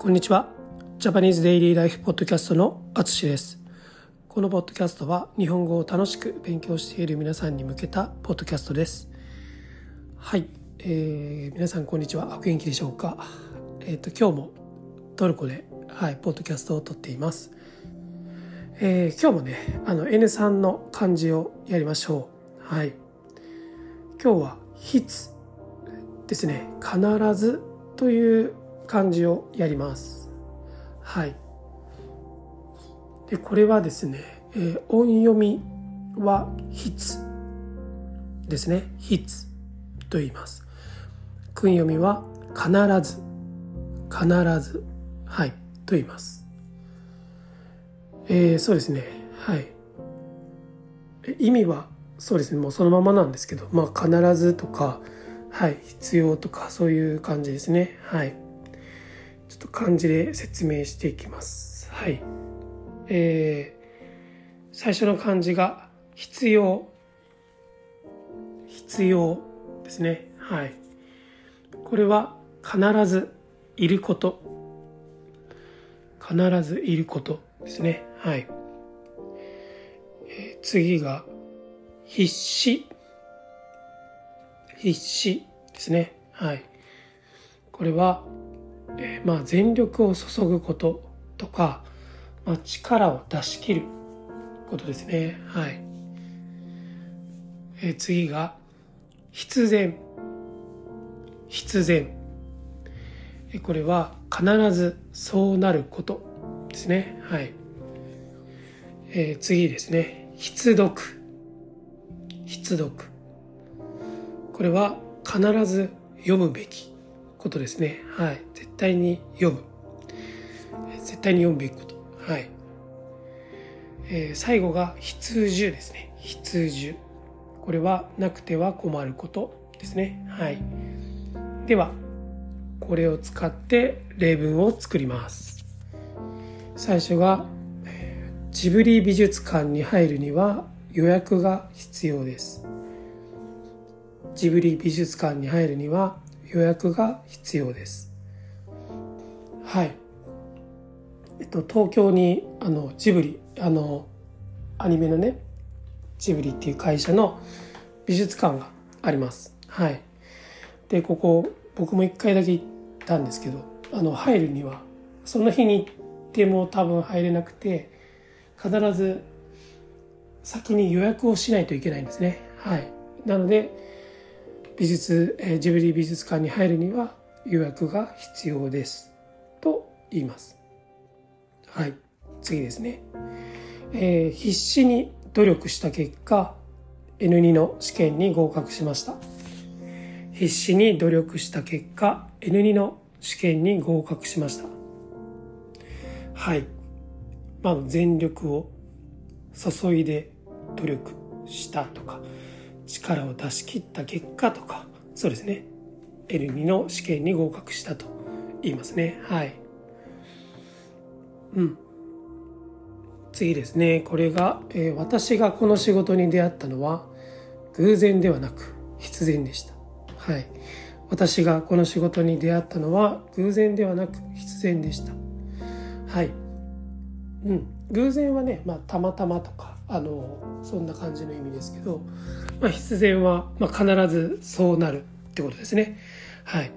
こんにちは。ジャパニーズデイリーライフポッドキャストのあつしです。このポッドキャストは日本語を楽しく勉強している皆さんに向けたポッドキャストです。はい。えー、皆さんこんにちは。お元気でしょうか？えっ、ー、と、今日もトルコで、はい、ポッドキャストを撮っています。えー、今日もね、あの N3 の漢字をやりましょう。はい。今日は、必ですね。必ずという漢字をやります。はい。で、これはですね、えー、音読みは筆ですね。筆と言います。訓読みは必ず、必ず、はい、と言います。えー、そうですね。はい。意味はそうですねもうそのままなんですけどまあ必ずとかはい必要とかそういう感じですねはいちょっと漢字で説明していきます。はい。えー、最初の漢字が必要。必要ですね。はい。これは必ずいること。必ずいることですね。はい。えー、次が必死。必死ですね。はい。これはえー、まあ、全力を注ぐこととか、まあ、力を出し切ることですね。はい。えー、次が、必然。必然。これは必ずそうなることですね。はい。えー、次ですね。必読。必読。これは必ず読むべきことですね。はい。絶対に読む。絶対に読むべきこと。はい。えー、最後が必需ですね。必需。これはなくては困ることですね。はい。では、これを使って例文を作ります。最初が、ジブリ美術館に入るには予約が必要です。ジブリ美術館に入るには予約が必要です。はい。えっと、東京にあのジブリあのアニメのねジブリっていう会社の美術館があります。はい。でここ僕も一回だけ行ったんですけどあの入るにはその日に行っても多分入れなくて必ず先に予約をしないといけないんですね。はい。なので美術、えジブリ美術館に入るには予約が必要ですと言います。はい次ですね、えー、必死に努力した結果 N2 の試験に合格しました。必死に努力した結果 N2 の試験に合格しました。はい。まあ全力を注いで努力したとか力を出し切った結果とかそうですね。L2 の試験に合格したと言いますね。はい。うん。次ですね。これが、えー、私がこの仕事に出会ったのは偶然ではなく必然でした。はい。私がこの仕事に出会ったのは偶然ではなく必然でした。はい。うん。偶然はね、まあ、たまたまとかあのそんな感じの意味ですけど、まあ、必然は、まあ、必ずそうなるってことですね。はい。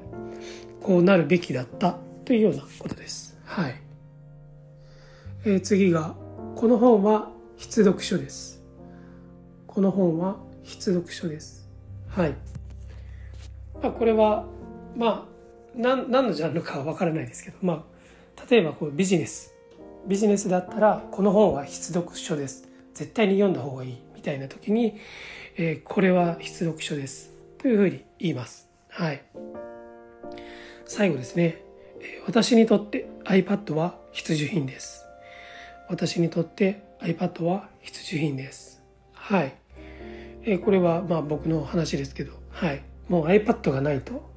こうなるべきだったというようなことです。はい。えー、次が、この本は必読書です。この本は必読書です。はい。まあ、これは、まあ、何のジャンルかはわからないですけど、まあ、例えばこうビジネス。ビジネスだったら、この本は必読書です。絶対に読んだ方がいいみたいな時に、えー、これは必読書ですというふうに言います。はい。最後ですね。私にとって iPad は必需品です。私にとって iPad は必需品です。はい。えー、これはまあ僕の話ですけど、はい。もう iPad がないと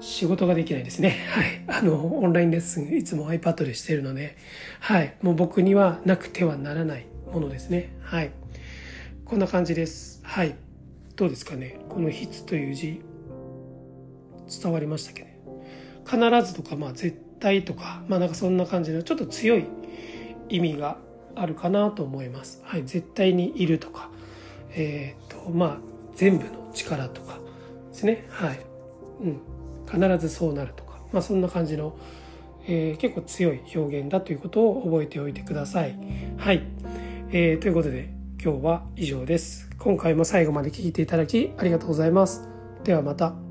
仕事ができないですね。はい。あの、オンラインレッスンいつも iPad でしてるので、はい。もう僕にはなくてはならないものですね。はい。こんな感じです。はい。どうですかね。この筆という字、伝わりましたけど、ね、必ずとか、まあ、絶対とか、まあ、なんかそんな感じのちょっと強い意味があるかなと思います。はい、絶対にいるとか、えっ、ー、とまあ全部の力とかですね。はい、うん、必ずそうなるとか、まあそんな感じの、えー、結構強い表現だということを覚えておいてください。はい、えー、ということで今日は以上です。今回も最後まで聴いていただきありがとうございます。ではまた。